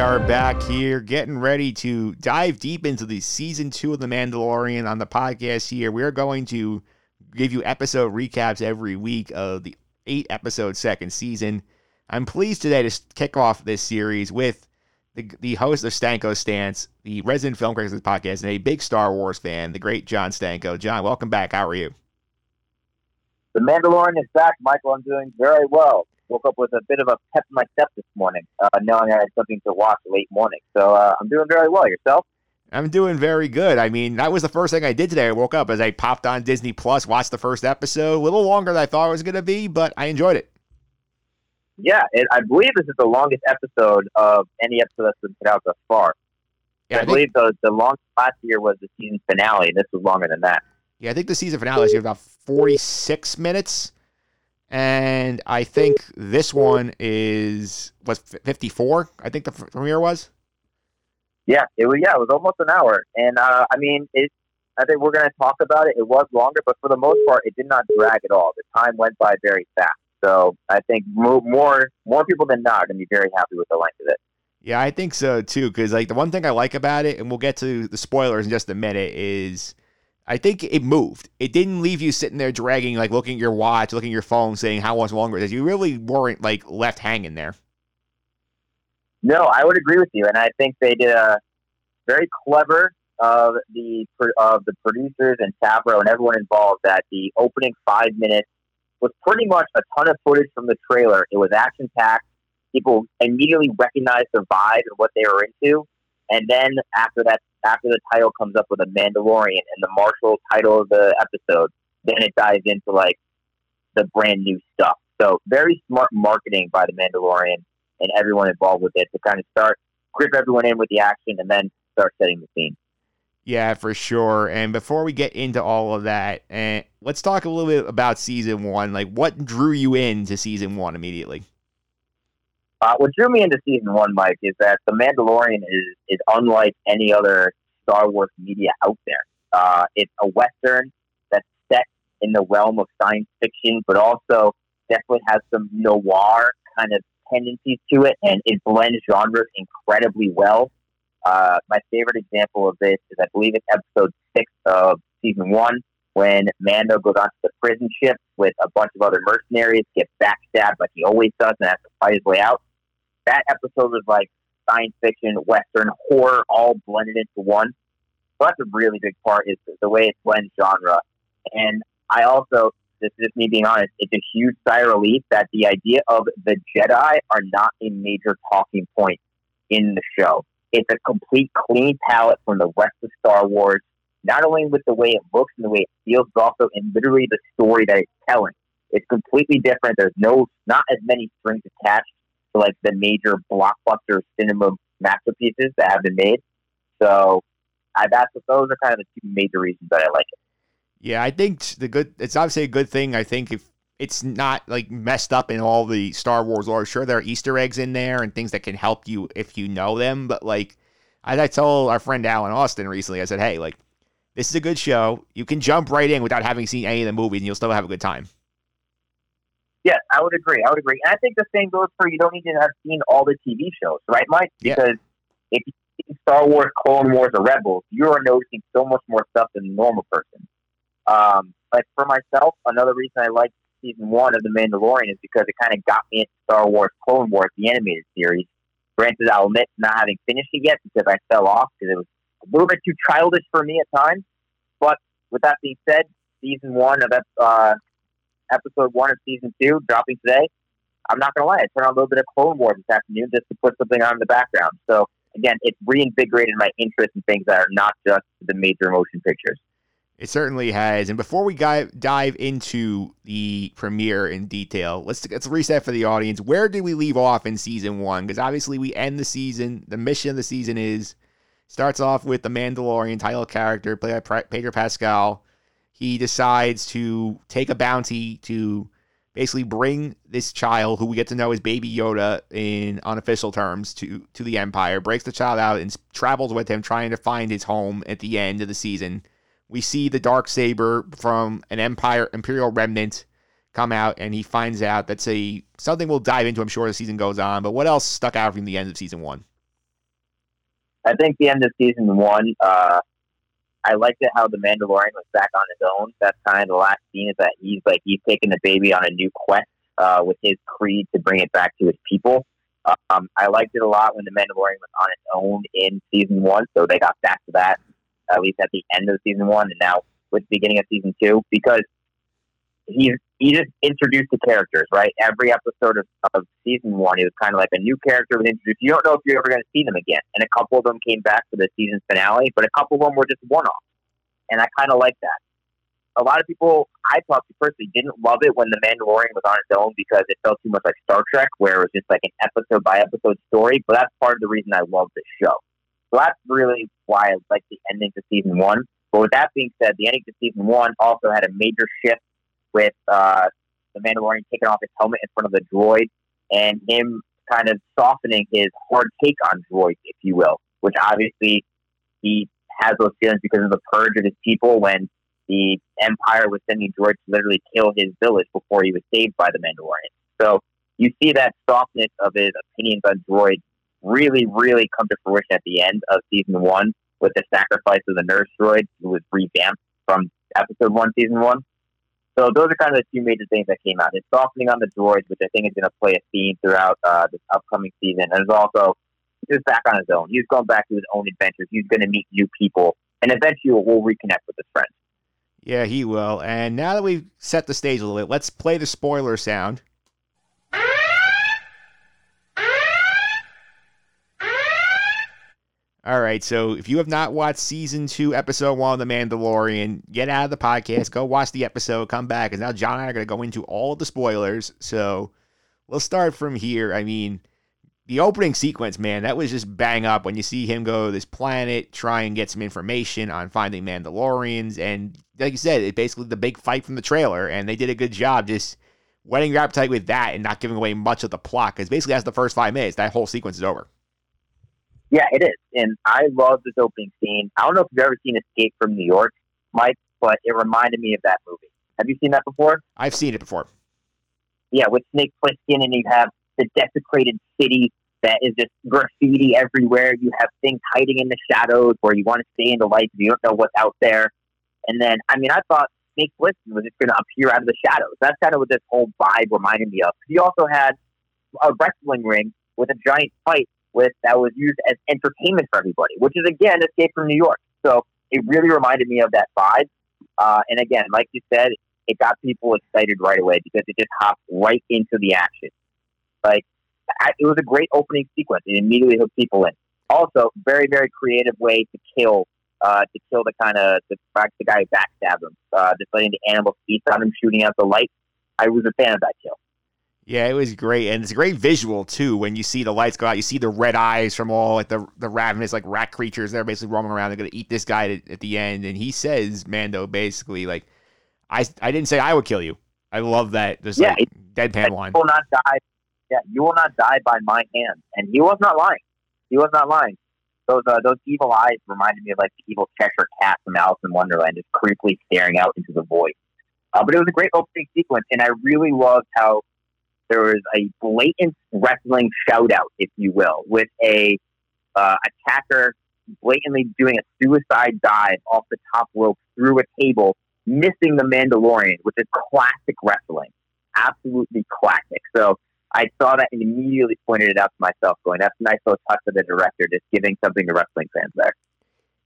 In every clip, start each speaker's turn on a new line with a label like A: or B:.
A: are back here getting ready to dive deep into the season two of The Mandalorian on the podcast here. We're going to give you episode recaps every week of the eight episode second season. I'm pleased today to kick off this series with the, the host of Stanko Stance, the resident film critic of the podcast, and a big Star Wars fan, the great Jon Stanko. Jon, welcome back. How are you?
B: The Mandalorian is back, Michael. I'm doing very well woke up with a bit of a pep in my step this morning, uh, knowing I had something to watch late morning. So uh, I'm doing very well. Yourself?
A: I'm doing very good. I mean, that was the first thing I did today. I woke up as I popped on Disney Plus, watched the first episode. A little longer than I thought it was going to be, but I enjoyed it.
B: Yeah, it, I believe this is the longest episode of any episode that's been put out thus far. Yeah, I, I believe the the longest last year was the season finale. And this was longer than that.
A: Yeah, I think the season finale is about 46 minutes. And I think this one is was 54. I think the premiere was.
B: Yeah, it was. Yeah, it was almost an hour, and uh, I mean, it. I think we're going to talk about it. It was longer, but for the most part, it did not drag at all. The time went by very fast. So I think more more more people than not are going to be very happy with the length of it.
A: Yeah, I think so too. Because like the one thing I like about it, and we'll get to the spoilers in just a minute, is I think it moved. It didn't leave you sitting there dragging, like looking at your watch, looking at your phone, saying how much longer it is. You really weren't like left hanging there.
B: No, I would agree with you, and I think they did a very clever of the of the producers and Favreau and everyone involved that the opening five minutes was pretty much a ton of footage from the trailer. It was action packed. People immediately recognized the vibe and what they were into, and then after that after the title comes up with a Mandalorian and the Marshal title of the episode, then it dives into like the brand new stuff. So very smart marketing by the Mandalorian and everyone involved with it to kind of start grip everyone in with the action and then start setting the scene.
A: Yeah, for sure. And before we get into all of that, uh, let's talk a little bit about season one. Like, what drew you into season one immediately?
B: Uh, what drew me into season one, Mike, is that The Mandalorian is is unlike any other Star Wars media out there. Uh, it's a western that's set in the realm of science fiction, but also definitely has some noir kind of tendencies to it, and it blends genres incredibly well. Uh, my favorite example of this is, I believe, it's episode six of season one when Mando goes onto the prison ship with a bunch of other mercenaries, gets backstabbed like he always does, and has to fight his way out that episode was like science fiction, western, horror, all blended into one. So that's a really big part is the way it blends genre. And I also, this is just me being honest, it's a huge sigh of relief that the idea of the Jedi are not a major talking point in the show. It's a complete clean palette from the rest of Star Wars, not only with the way it looks and the way it feels, but also in literally the story that it's telling. It's completely different. There's no, not as many strings attached to like the major blockbuster cinema masterpieces that have been made. So I, that's those are kind of the two major reasons that I like it.
A: Yeah, I think the good. It's obviously a good thing. I think if it's not like messed up in all the Star Wars lore, sure there are Easter eggs in there and things that can help you if you know them. But like, as I told our friend Alan Austin recently, I said, hey, like this is a good show. You can jump right in without having seen any of the movies, and you'll still have a good time.
B: Yes, I would agree. I would agree. And I think the same goes for you don't need to have seen all the TV shows, right, Mike? Because yeah. if you see Star Wars, Clone Wars, or Rebels, you are noticing so much more stuff than a normal person. Um, like for myself, another reason I like season one of The Mandalorian is because it kind of got me into Star Wars, Clone Wars, the animated series. Granted, I'll admit not having finished it yet because I fell off because it was a little bit too childish for me at times. But with that being said, season one of uh, episode one of season two dropping today. I'm not gonna lie, I turned on a little bit of Clone Wars this afternoon just to put something on in the background. So again, it reinvigorated my interest in things that are not just the major motion pictures.
A: It certainly has. And before we dive into the premiere in detail, let's let's reset for the audience. Where did we leave off in season one? Because obviously we end the season. The mission of the season is starts off with the Mandalorian title character played by Pedro Pascal he decides to take a bounty to basically bring this child, who we get to know as Baby Yoda in unofficial terms, to to the Empire. Breaks the child out and travels with him, trying to find his home at the end of the season. We see the dark saber from an Empire Imperial remnant come out, and he finds out that's a something we'll dive into. I'm sure as the season goes on. But what else stuck out from the end of season one?
B: I think the end of season one, uh, I liked it how the Mandalorian was back on his own. That's kind of the last scene is that he's like he's taking the baby on a new quest uh, with his creed to bring it back to his people. Um, I liked it a lot when the Mandalorian was on its own in season one, so they got back to that at least at the end of season one, and now with the beginning of season two because he's he just introduced the characters, right? Every episode of, of season one, it was kind of like a new character was introduced. You don't know if you're ever going to see them again. And a couple of them came back for the season finale, but a couple of them were just one off. And I kind of like that. A lot of people I talked to personally didn't love it when The Mandalorian was on its own because it felt too much like Star Trek, where it was just like an episode by episode story. But that's part of the reason I love this show. So that's really why I like the ending to season one. But with that being said, the ending to season one also had a major shift with uh, the Mandalorian taking off his helmet in front of the droid and him kind of softening his hard take on droids, if you will, which obviously he has those feelings because of the purge of his people when the Empire was sending droids to literally kill his village before he was saved by the Mandalorian. So you see that softness of his opinions on droids really, really come to fruition at the end of season one with the sacrifice of the nurse droid, who was revamped from episode one, season one. So those are kind of the two major things that came out. It's softening on the droids, which I think is going to play a theme throughout uh, this upcoming season. And it's also he's back on his own. He's going back to his own adventures. He's going to meet new people, and eventually we'll reconnect with his friends.
A: Yeah, he will. And now that we've set the stage a little bit, let's play the spoiler sound. All right, so if you have not watched season two, episode one of The Mandalorian, get out of the podcast, go watch the episode, come back, because now Jon and I are going to go into all the spoilers. So we'll start from here. I mean, the opening sequence, man, that was just bang up when you see him go to this planet, try and get some information on finding Mandalorians. And like you said, it basically the big fight from the trailer, and they did a good job just whetting your appetite with that and not giving away much of the plot, because basically, as the first five minutes, that whole sequence is over.
B: Yeah, it is. And I love this opening scene. I don't know if you've ever seen Escape from New York, Mike, but it reminded me of that movie. Have you seen that before?
A: I've seen it before.
B: Yeah, with Snake Plissken, and you have the desecrated city that is just graffiti everywhere. You have things hiding in the shadows where you want to stay in the light, and you don't know what's out there. And then, I mean, I thought Snake Plissken was just going to appear out of the shadows. That's kind of what this whole vibe reminded me of. He also had a wrestling ring with a giant fight with that was used as entertainment for everybody, which is again Escape from New York. So it really reminded me of that vibe. Uh, and again, like you said, it got people excited right away because it just hopped right into the action. Like I, it was a great opening sequence. It immediately hooked people in. Also, very very creative way to kill uh, to kill the kind of the, the guy who backstabbed him, uh, just letting the animal feast on him, shooting out the light. I was a fan of that kill.
A: Yeah, it was great, and it's a great visual too. When you see the lights go out, you see the red eyes from all like the the ravenous like rat creatures. They're basically roaming around. They're gonna eat this guy at, at the end, and he says, Mando, basically like, I I didn't say I would kill you. I love that. This yeah, like, deadpan line.
B: You will not die. Yeah, you will not die by my hand, and he was not lying. He was not lying. Those uh, those evil eyes reminded me of like the evil Cheshire cat from Alice in Wonderland, just creepily staring out into the void. Uh, but it was a great opening sequence, and I really loved how there was a blatant wrestling shout out, if you will, with a uh, attacker blatantly doing a suicide dive off the top rope through a table, missing the Mandalorian, which is classic wrestling. Absolutely classic. So I saw that and immediately pointed it out to myself, going, that's a nice little touch of the director, just giving something to wrestling fans there.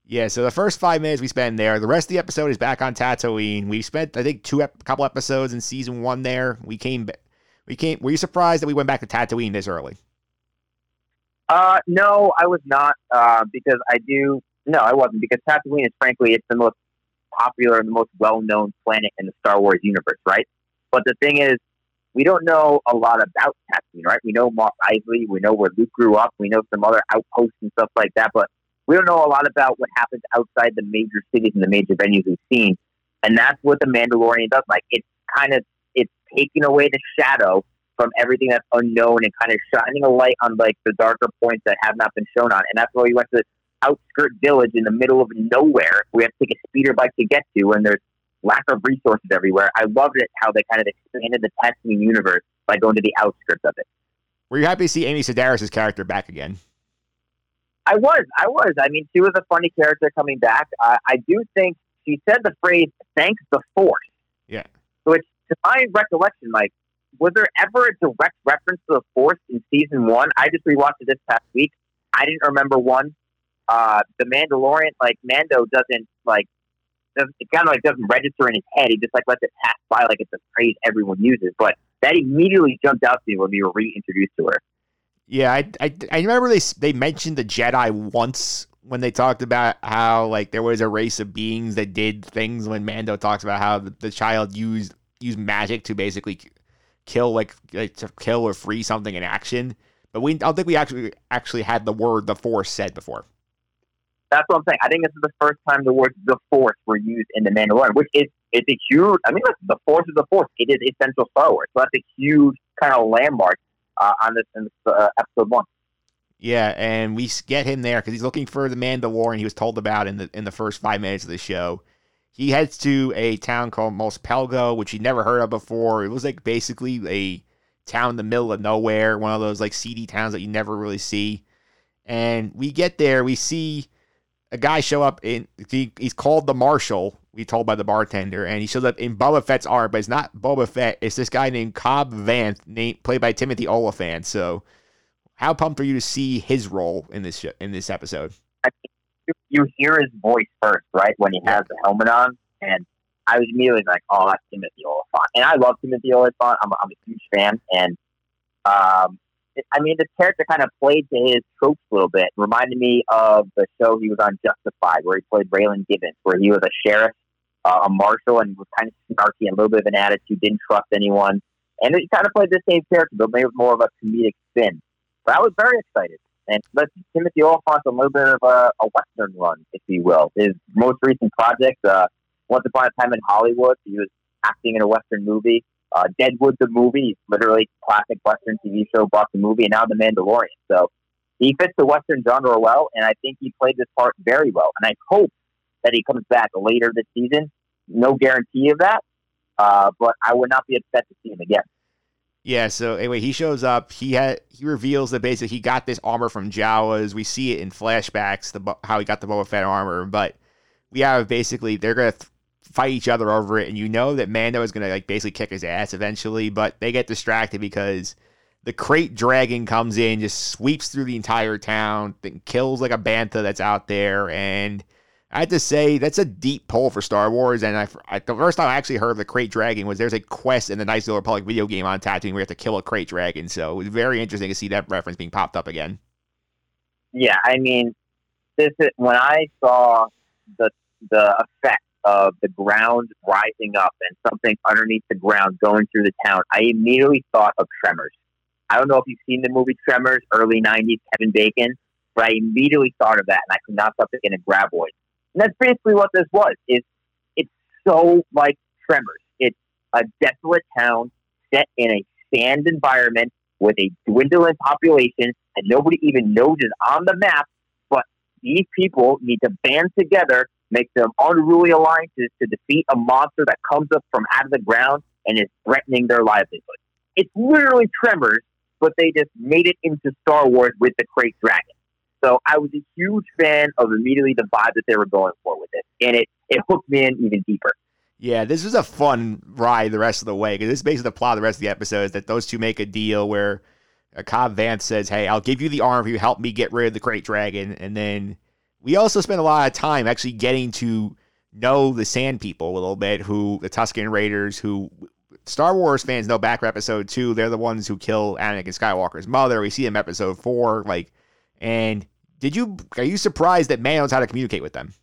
A: Yeah, so the first five minutes we spend there. The rest of the episode is back on Tatooine. We spent, I think, two ep- couple episodes in season one there. We came we came. Were you surprised that we went back to Tatooine this early?
B: Uh, no, I was not. Uh, because I do. No, I wasn't because Tatooine is frankly it's the most popular and the most well-known planet in the Star Wars universe, right? But the thing is, we don't know a lot about Tatooine, right? We know Mos Eisley, we know where Luke grew up, we know some other outposts and stuff like that, but we don't know a lot about what happens outside the major cities and the major venues we've seen. And that's what the Mandalorian does. Like it's kind of taking away the shadow from everything that's unknown and kind of shining a light on like the darker points that have not been shown on. And that's why we went to this outskirt village in the middle of nowhere. We have to take a speeder bike to get to, and there's lack of resources everywhere. I loved it how they kind of expanded the Tatooine universe by going to the outskirts of it.
A: Were you happy to see Amy Sedaris' character back again?
B: I was, I was. I mean, she was a funny character coming back. Uh, I do think she said the phrase "thanks the force."
A: Yeah.
B: Which, to my recollection, like, was there ever a direct reference to the force in season one? I just rewatched it this past week. I didn't remember one. Uh, the Mandalorian, like Mando, doesn't like. Doesn't, it kind of like doesn't register in his head. He just like lets it pass by like it's a phrase everyone uses. But that immediately jumped out to me when we were reintroduced to her.
A: Yeah, I, I, I remember they they mentioned the Jedi once when they talked about how like there was a race of beings that did things. When Mando talks about how the, the child used used magic to basically kill like, like to kill or free something in action, but we I don't think we actually actually had the word the Force said before.
B: That's what I'm saying. I think this is the first time the words "the Force" were used in the Mandalorian, which is it's a huge. I mean, the Force is the Force. It is essential Star Wars, so that's a huge kind of landmark uh, on this, in this uh, episode one.
A: Yeah, and we get him there because he's looking for the Mandalorian he was told about in the in the first five minutes of the show. He heads to a town called Mos Pelgo, which he never heard of before. It was like basically a town in the middle of nowhere, one of those like seedy towns that you never really see. And we get there, we see a guy show up in he, he's called the Marshal, we told by the bartender, and he shows up in Boba Fett's arm, but it's not Boba Fett, it's this guy named Cobb Vanth, named, played by Timothy Olyphant. So how pumped are you to see his role in this show, in this episode?
B: You hear his voice first, right, when he has the helmet on, and I was immediately like, "Oh, that's Timothy Olyphant," and I love Timothy Olyphant. I'm, I'm a huge fan, and um, I mean, this character kind of played to his tropes a little bit. Reminded me of the show he was on, Justified, where he played Raylan Givens, where he was a sheriff, uh, a marshal, and was kind of snarky and a little bit of an attitude, didn't trust anyone, and he kind of played the same character, but maybe with more of a comedic spin. But I was very excited. And let Timothy Olyphant a little bit of a, a Western run, if you will. His most recent project, uh, Once Upon a Time in Hollywood, he was acting in a Western movie. Uh, Deadwood, the movie, literally classic Western TV show, bought the movie, and now The Mandalorian. So he fits the Western genre well, and I think he played this part very well. And I hope that he comes back later this season. No guarantee of that, uh, but I would not be upset to see him again.
A: Yeah, so anyway, he shows up. He had he reveals that basically he got this armor from Jawas. We see it in flashbacks, the how he got the Boba Fett armor, but we have basically they're gonna th- fight each other over it, and you know that Mando is gonna like basically kick his ass eventually, but they get distracted because the krayt dragon comes in, just sweeps through the entire town, then kills like a bantha that's out there, and I have to say that's a deep pull for Star Wars. And I, I, the first time I actually heard of the krayt dragon was there's a quest in the Knights of the Republic video game on Tatooine where you have to kill a krayt dragon. So it was very interesting to see that reference being popped up again.
B: Yeah, I mean, this is, when I saw the the effect of the ground rising up and something underneath the ground going through the town, I immediately thought of Tremors. I don't know if you've seen the movie Tremors, early '90s, Kevin Bacon, but I immediately thought of that, and I could not stop thinking of Graboid. That's basically what this was. It's it's so like Tremors. It's a desolate town set in a sand environment with a dwindling population and nobody even knows is on the map. But these people need to band together, make them unruly alliances to defeat a monster that comes up from out of the ground and is threatening their livelihood. It's literally Tremors, but they just made it into Star Wars with the krayt dragon. So I was a huge fan of immediately the vibe that they were going for with it, and it it hooked me in even deeper.
A: Yeah, this was a fun ride the rest of the way because this is basically the plot of the rest of the episode is that those two make a deal where uh, Cobb Vanth says, "Hey, I'll give you the arm if you help me get rid of the krayt dragon," and then we also spent a lot of time actually getting to know the Sand People a little bit, who the Tusken Raiders, who Star Wars fans know back for episode two, they're the ones who kill Anakin Skywalker's mother. We see them episode four, like, and did you are you surprised that Man knows how to communicate with them?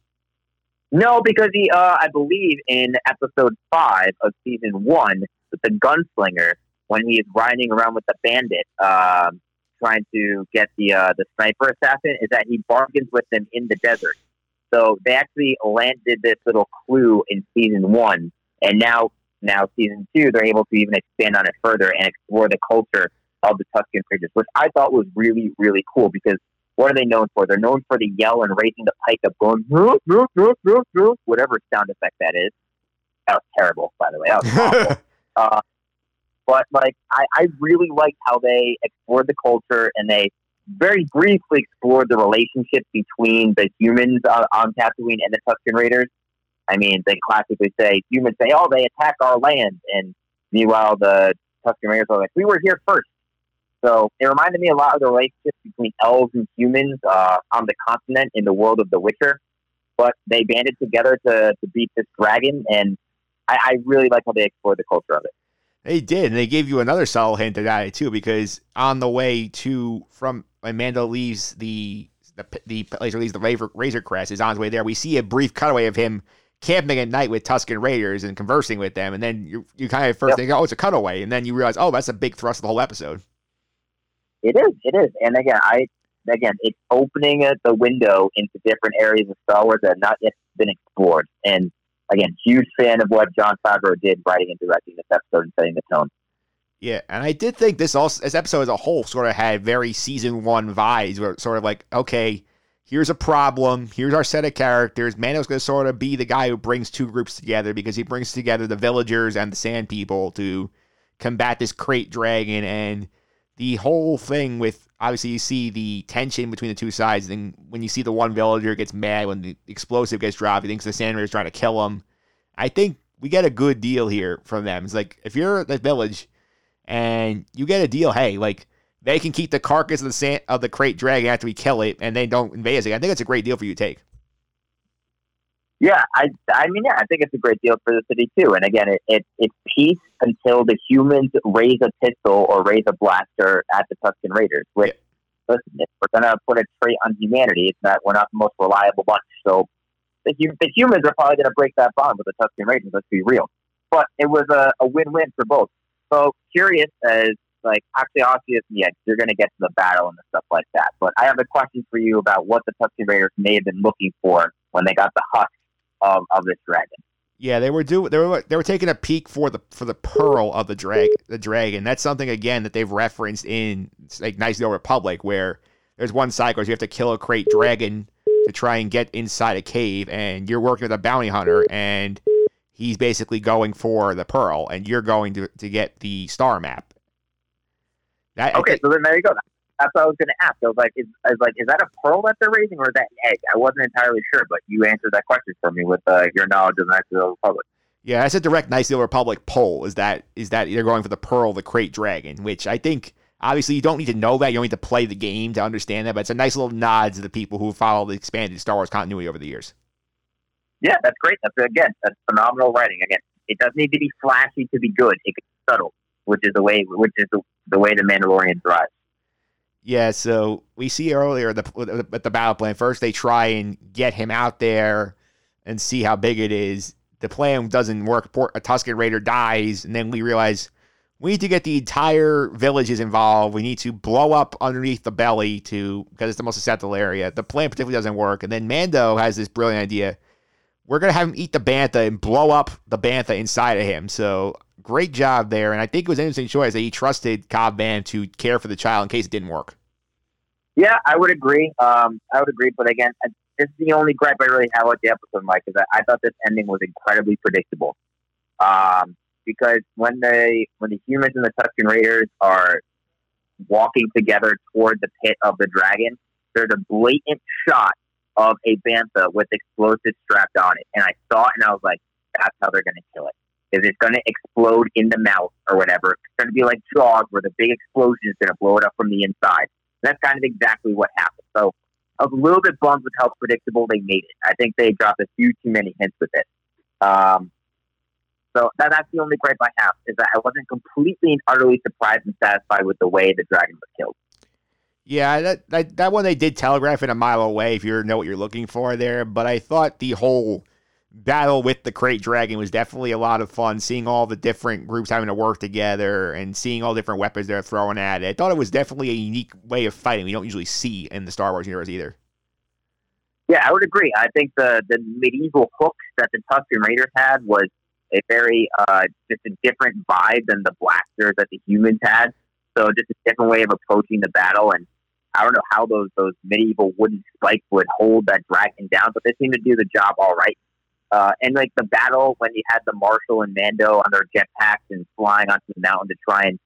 B: No, because he, uh, I believe, in episode five of season one, with the gunslinger, when he is riding around with the bandit, um, trying to get the uh, the sniper assassin, is that he bargains with them in the desert. So they actually landed this little clue in season one, and now now season two, they're able to even expand on it further and explore the culture of the Tusken creatures, which I thought was really really cool because what are they known for? They're known for the yell and raising the pike up, going whatever sound effect that is. That was terrible, by the way. That was awful. uh, but like, I, I really liked how they explored the culture and they very briefly explored the relationship between the humans on, on Tatooine and the Tusken Raiders. I mean, they classically say humans say, "Oh, they attack our land," and meanwhile, the Tusken Raiders are like, "We were here first. So it reminded me a lot of the relationship between elves and humans uh, on the continent in the world of The Witcher. But they banded together to, to beat this dragon, and I, I really like how they explored the culture of it.
A: They did, and they gave you another subtle hint of that too, because on the way to from when Mando leaves the the the place leaves the Razor, Razor Crest is on his way there. We see a brief cutaway of him camping at night with Tusken Raiders and conversing with them, and then you you kind of first yep. think, oh, it's a cutaway, and then you realize, oh, that's a big thrust of the whole episode.
B: It is, it is, and again, I again, it's opening the window into different areas of Star Wars that have not yet been explored, and again, huge fan of what Jon Favreau did writing and directing this episode and setting the tone.
A: Yeah, and I did think this also this episode as a whole sort of had very season one vibes, where it's sort of like, okay, here's a problem, here's our set of characters. Mando's going to sort of be the guy who brings two groups together because he brings together the villagers and the Sand People to combat this krayt dragon, and the whole thing with obviously you see the tension between the two sides. And when you see the one villager gets mad when the explosive gets dropped, he thinks the Sand is trying to kill him. I think we get a good deal here from them. It's like if you're the village and you get a deal, hey, like they can keep the carcass of the sand of the krayt dragon after we kill it, and they don't invade it. I think it's a great deal for you to take.
B: Yeah, I, I mean, yeah, I think it's a great deal for the city too. And again, it, it it's peace until the humans raise a pistol or raise a blaster at the Tusken Raiders. Which, yeah. listen, if we're gonna put a trait on humanity, it's not we're not the most reliable bunch. So the, the humans are probably gonna break that bond with the Tusken Raiders. Let's be real. But it was a, a win-win for both. So curious as like actually obvious, yeah, you're gonna get to the battle and the stuff like that. But I have a question for you about what the Tusken Raiders may have been looking for when they got the husk of, of this dragon.
A: Yeah, they were do they were they were taking a peek for the for the pearl of the drag the dragon. That's something again that they've referenced in like Knights of the Old Republic, where there's one cycle where you have to kill a krayt dragon to try and get inside a cave, and you're working with a bounty hunter, and he's basically going for the pearl, and you're going to to get the star map.
B: That, okay, so then there you go that's what I was going to ask. I was like, is, I was like, is that a pearl that they're raising or is that an egg? I wasn't entirely sure, but you answered that question for me with uh, your knowledge of the Knights of the Republic.
A: Yeah, that's a direct Knights of the Republic poll. Is that is that they're going for the pearl, the krayt dragon, which I think obviously you don't need to know that. You don't need to play the game to understand that, but it's a nice little nod to the people who follow the expanded Star Wars continuity over the years.
B: Yeah, that's great. That's again, that's phenomenal writing. Again, it doesn't need to be flashy to be good. It can be subtle, which is the way, which is the, the way the Mandalorian thrives.
A: Yeah, so we see earlier the, at the battle plan. First, they try and get him out there and see how big it is. The plan doesn't work. A Tusken Raider dies, and then we realize we need to get the entire villages involved. We need to blow up underneath the belly to because it's the most susceptible area. The plan particularly doesn't work, and then Mando has this brilliant idea. We're gonna have him eat the bantha and blow up the bantha inside of him. So great job there. And I think it was an interesting choice that he trusted Cobb Vanth to care for the child in case it didn't work.
B: Yeah, I would agree. Um, I would agree. But again, this is the only gripe I really have with the episode, Mike, is that I thought this ending was incredibly predictable. Um, because when they when the humans and the Tusken Raiders are walking together toward the pit of the dragon, there's a blatant shot of a bantha with explosives strapped on it, and I saw it and I was like, "That's how they're going to kill it. Is it." it's going to explode in the mouth or whatever. It's going to be like Jaws, where the big explosion is going to blow it up from the inside. That's kind of exactly what happened. So I was a little bit bummed with how predictable they made it. I think they dropped a few too many hints with it. Um, so that, that's the only gripe I have is that I wasn't completely and utterly surprised and satisfied with the way the dragon was killed.
A: Yeah, that, that that one they did telegraph it a mile away if you know what you're looking for there. But I thought the whole battle with the krayt dragon was definitely a lot of fun seeing all the different groups having to work together and seeing all different weapons they're throwing at it. I thought it was definitely a unique way of fighting we don't usually see in the Star Wars universe either.
B: Yeah, I would agree. I think the the medieval hooks that the Tusken Raiders had was a very uh, just a different vibe than the blasters that the humans had. So just a different way of approaching the battle and I don't know how those those medieval wooden spikes would hold that dragon down, but they seem to do the job all right. Uh, and like the battle when you had the Marshal and Mando on their jetpacks and flying onto the mountain to try and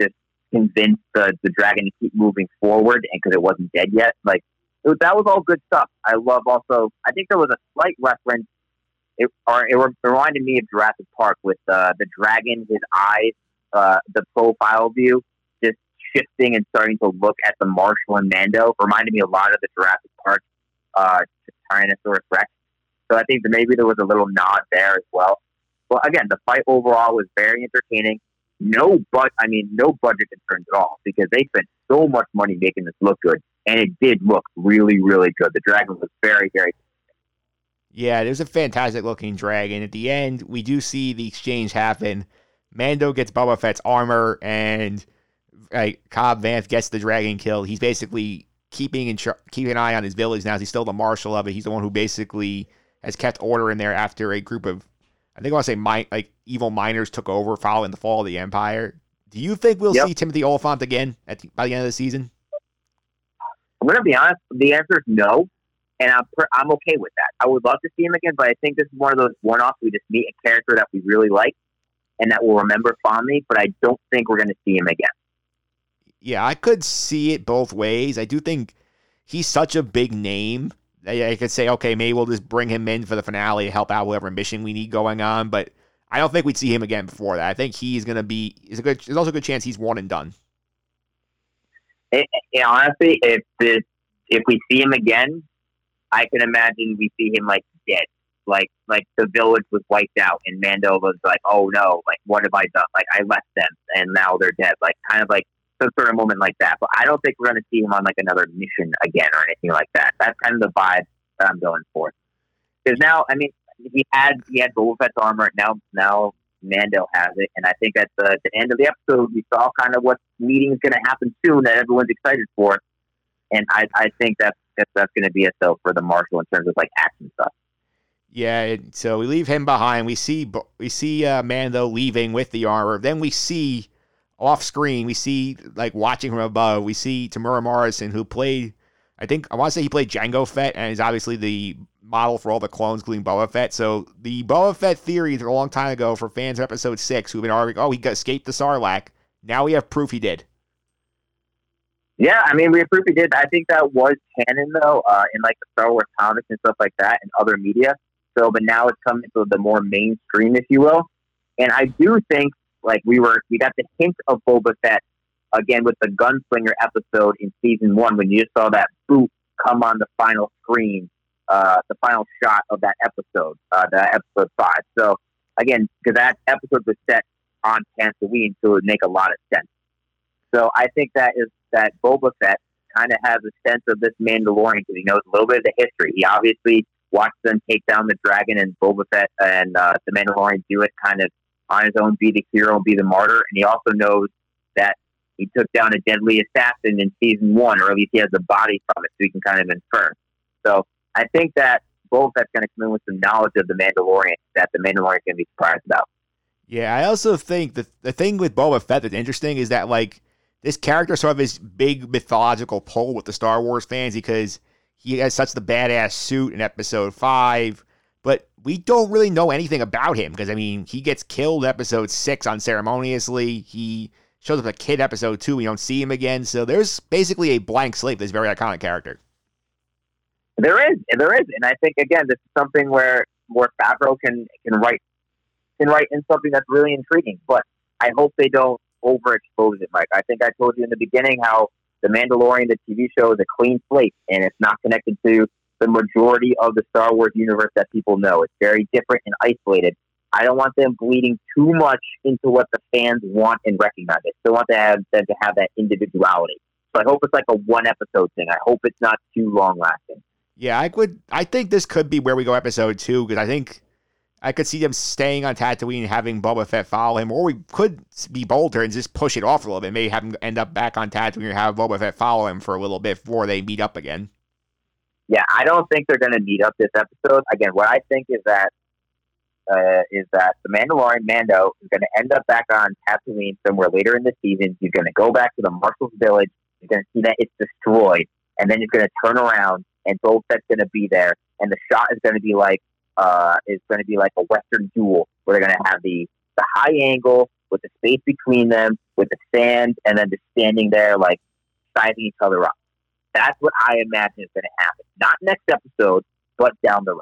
B: just convince the, the dragon to keep moving forward and because it wasn't dead yet. Like was, that was all good stuff. I love also. I think there was a slight reference. It or it reminded me of Jurassic Park with uh, the dragon, his eyes, uh, the profile view, shifting and starting to look at the Marshal and Mando. Reminded me a lot of the Jurassic Park uh, Tyrannosaurus Rex. So I think that maybe there was a little nod there as well. Well, again, the fight overall was very entertaining. No, but I mean, no budget concerns at all because they spent so much money making this look good, and it did look really, really good. The dragon was very, very.
A: Yeah, there's a fantastic looking dragon. At the end, we do see the exchange happen. Mando gets Boba Fett's armor, and like Cobb Vanth gets the dragon kill. He's basically keeping and keeping an eye on his village now. He's still the marshal of it. He's the one who basically has kept order in there after a group of, I think I want to say, mi- like evil miners took over following the fall of the Empire. Do you think we'll yep. see Timothy Olyphant again at the, by the end of the season?
B: I'm going to be honest. The answer is no, and I'm I'm okay with that. I would love to see him again, but I think this is one of those one-offs. We just meet a character that we really like and that we'll remember fondly. But I don't think we're going to see him again.
A: Yeah, I could see it both ways. I do think he's such a big name that I could say, okay, maybe we'll just bring him in for the finale to help out whatever mission we need going on. But I don't think we'd see him again before that. I think he's going to be. Is a good. There's also a good chance he's one and done.
B: It, it, honestly, if this, if we see him again, I can imagine we see him like dead, like like the village was wiped out, and Mando was like, "Oh no, like what have I done? Like I left them, and now they're dead." Like kind of like some sort of moment like that. But I don't think we're going to see him on like another mission again or anything like that. That's kind of the vibe that I'm going for. Because now, I mean, he had he had Boba Fett's armor. Now, now Mando has it, and I think at the, the end of the episode, we saw kind of what meeting is going to happen soon that everyone's excited for. And I, I think that's that's, that's going to be a so for the Marshal in terms of like action stuff.
A: Yeah, so we leave him behind. We see we see uh, Mando leaving with the armor. Then we see off screen, we see like watching from above, we see Temuera Morrison, who played, I think I want to say he played Jango Fett, and is obviously the model for all the clones, including Boba Fett. So the Boba Fett theory a long time ago for fans of Episode Six who've been arguing, oh, he escaped the Sarlacc. Now we have proof he did.
B: Yeah, I mean, we have proof he did. I think that was canon though, uh, in like the Star Wars comics and stuff like that, and other media. So, but now it's coming to the more mainstream, if you will. And I do think like we were, we got the hint of Boba Fett again with the Gunslinger episode in season one when you just saw that boot come on the final screen, uh, the final shot of that episode, uh, that episode five. So again, because that episode was set on Tatooine, so it would make a lot of sense. So I think that is that Boba Fett kind of has a sense of this Mandalorian because he knows a little bit of the history. He obviously watched them take down the dragon and Boba Fett and uh, the Mandalorian do it kind of on his own be the hero and be the martyr. And he also knows that he took down a deadly assassin in season one, or at least he has the body from it, so he can kind of infer. So I think that Boba Fett's going to come in with some knowledge of the Mandalorian that the Mandalorian going to be surprised about.
A: Yeah, I also think that the thing with Boba Fett that's interesting is that like this character sort of this big mythological pull with the Star Wars fans because he has such the badass suit in Episode Five but we don't really know anything about him because I mean he gets killed episode six unceremoniously. He shows up a kid episode two. We don't see him again. So there's basically a blank slate. This very iconic character.
B: There is, there is, and I think again this is something where where Favreau can can write can write in something that's really intriguing. But I hope they don't overexpose it, Mike. I think I told you in the beginning how the Mandalorian, the TV show, is a clean slate, and it's not connected to the majority of the Star Wars universe that people know. It's very different and isolated. I don't want them bleeding too much into what the fans want and recognize. I still want them to have that individuality. So I hope it's like a one episode thing. I hope it's not too long lasting.
A: Yeah, I would. I think this could be where we go episode two because I think I could see them staying on Tatooine and having Boba Fett follow him, or we could be bolder and just push it off a little bit. Maybe have him end up back on Tatooine and have Boba Fett follow him for a little bit before they meet up again
B: yeah, I don't think they're going to meet up this episode. Again, what I think is that uh, is that the Mandalorian Mando is going to end up back on Tatooine somewhere later in the season. He's going to go back to the Marshal's village. He's going to see that it's destroyed, and then he's going to turn around, and Boba Fett's going to be there, and the shot is going to be like uh, is going to be like a Western duel where they're going to have the the high angle with the space between them, with the sand, and then just standing there like sizing each other up. That's what I imagine is going to happen. Not next episode, but down the road.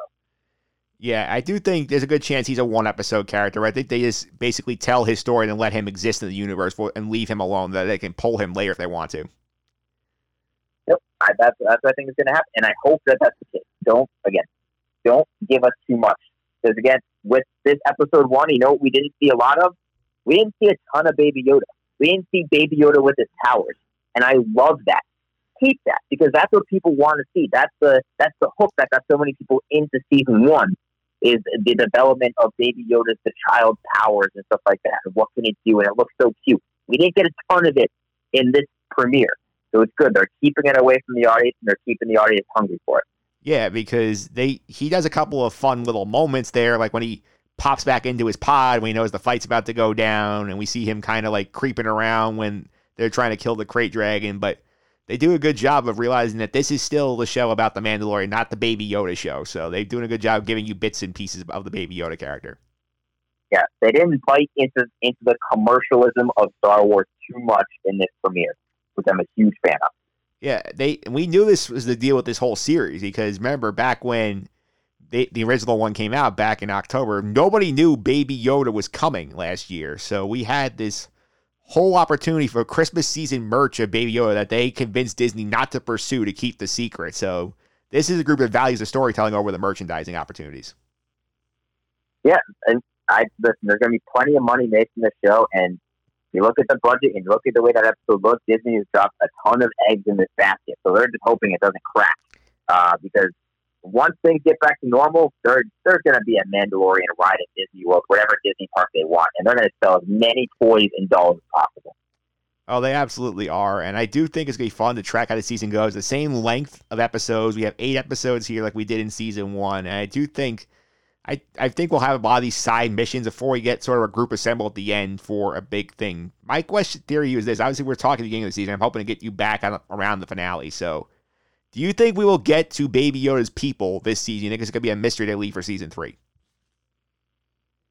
A: Yeah, I do think there's a good chance he's a one episode character. I think they just basically tell his story and let him exist in the universe and leave him alone. That they can pull him later if they want to.
B: Yep, I, that's that's what I think is going to happen, and I hope that that's the case. Don't again, don't give us too much because again, with this episode one, you know what we didn't see a lot of? We didn't see a ton of Baby Yoda. We didn't see Baby Yoda with his powers, and I love that. That because that's what people want to see. That's the that's the hook that got so many people into season one is the development of Baby Yoda's the child powers and stuff like that. What can it do? And it looks so cute. We didn't get a ton of it in this premiere, so it's good. They're keeping it away from the audience, and they're keeping the audience hungry for it.
A: Yeah, because they he does a couple of fun little moments there, like when he pops back into his pod when he knows the fight's about to go down, and we see him kind of like creeping around when they're trying to kill the krayt dragon. But they do a good job of realizing that this is still the show about the Mandalorian, not the Baby Yoda show. So they're doing a good job giving you bits and pieces of the Baby Yoda character.
B: Yeah, they didn't bite into into the commercialism of Star Wars too much in this premiere, which I'm a huge fan of.
A: Yeah, they we knew this was the deal with this whole series because remember back when they, the original one came out back in October, nobody knew Baby Yoda was coming last year. So we had this whole opportunity for Christmas season merch of Baby Yoda that they convinced Disney not to pursue to keep the secret. So this is a group that values the storytelling over the merchandising opportunities.
B: Yeah, and I listen. There's going to be plenty of money made from this show, and you look at the budget and you look at the way that episode looks, Disney has dropped a ton of eggs in this basket. So they're just hoping it doesn't crack. Uh, because once things get back to normal, there, there's going to be a Mandalorian ride at Disney World, whatever Disney park they want. And they're going to sell as many toys and dolls as possible.
A: Oh, they absolutely are. And I do think it's going to be fun to track how the season goes. The same length of episodes. We have eight episodes here like we did in season one. And I do think I, I think we'll have a lot of these side missions before we get sort of a group assembled at the end for a big thing. My question theory is this: obviously, we're talking at the beginning of the season. I'm hoping to get you back on, around the finale. So, do you think we will get to Baby Yoda's people this season? You think it's going to be a mystery they leave for season three?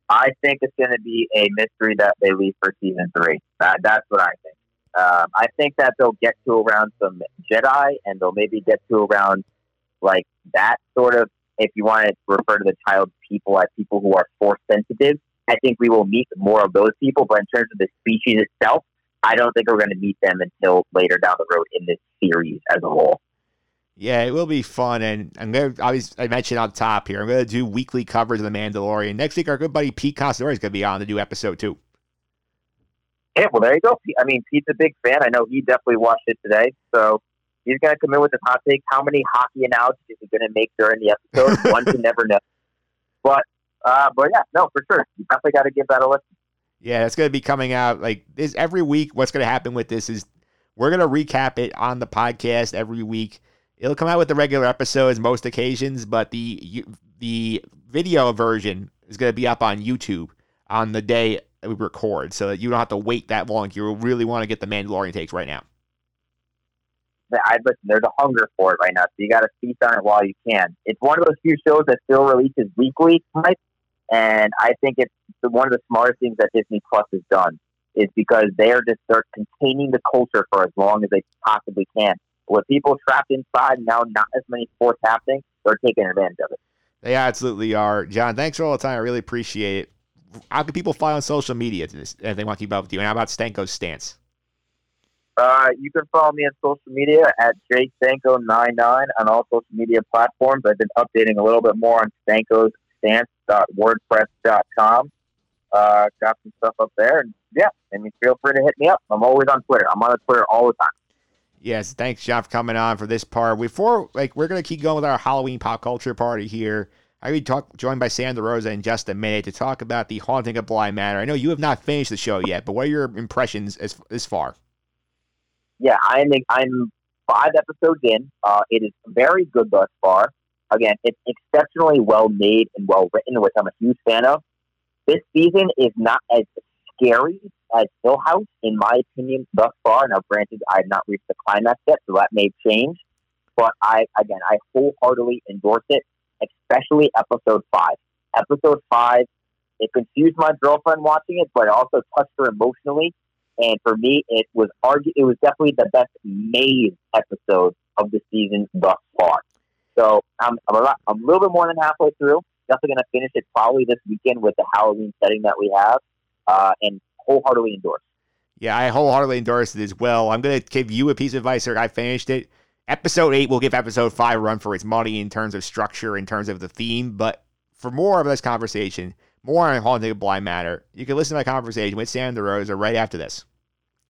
B: I think it's going to be a mystery that they leave for season three. That, that's what I think. Um, I think that they'll get to around some Jedi, and they'll maybe get to around like that sort of if you want to refer to the child people as people who are force sensitive, I think we will meet more of those people. But in terms of the species itself, I don't think we're going to meet them until later down the road in this series as a whole.
A: Yeah, it will be fun, and I'm going to. I was I mentioned on top here, I'm going to do weekly covers of the Mandalorian. Next week, our good buddy Pete Considori is going to be on to do episode two.
B: Yeah, well, there you go. I mean, Pete's a big fan. I know he definitely watched it today, so he's going to come in with his hot take. How many hockey analogies is he going to make during the episode? One can never know. But, uh, but yeah, no, for sure. You definitely got to give that a listen.
A: Yeah, it's going to be coming out like this every week. What's going to happen with this is we're going to recap it on the podcast every week. It'll come out with the regular episodes most occasions, but the the video version is going to be up on YouTube on the day we record, so that you don't have to wait that long. You really want to get the Mandalorian takes right now.
B: I listen. There's a hunger for it right now, so you got to feast on it while you can. It's one of those few shows that still releases weekly, and I think it's one of the smartest things that Disney Plus has done is because they are just they're containing the culture for as long as they possibly can. With people trapped inside now, not as many sports happening, they're taking advantage of it.
A: They absolutely are, Jon. Thanks for all the time. I really appreciate it. How can people find on social media if they want to keep up with you? And how about Stanko's stance?
B: Uh, you can follow me on social media at jstanko99 on all social media platforms. I've been updating a little bit more on Stanko's stance.wordpress.com. Uh, got some stuff up there. And yeah, I mean, feel free to hit me up. I'm always on Twitter. I'm on Twitter all the time.
A: Yes, thanks, Jon, for coming on for this part. Before, like, we're gonna keep going with our Halloween pop culture party here. I will be talk, joined by Sandra Rosa in just a minute to talk about the haunting of Bly Manor. I know you have not finished the show yet, but what are your impressions as as far?
B: yeah, I'm I'm five episodes in. Uh, it is very good thus far. Again, it's exceptionally well made and well written, which I'm a huge fan of. This season is not as scary as Hill House, in my opinion, thus far. Now, granted, I have not reached the climax yet, so that may change. But I, again, I wholeheartedly endorse it, especially episode five. Episode five It confused my girlfriend watching it, but it also touched her emotionally. And for me, it was argu- It was definitely the best made episode of the season thus far. So I'm I'm a, lot, I'm a little bit more than halfway through. Definitely going to finish it probably this weekend with the Halloween setting that we have, uh, and wholeheartedly endorse.
A: Yeah, I wholeheartedly endorse it as well. I'm going to give you a piece of advice, sir. I finished it. Episode eight will give episode five a run for its money in terms of structure, in terms of the theme. But for more of this conversation, more on Haunting of Bly Manor, you can listen to my conversation with Sam DeRosa right after this.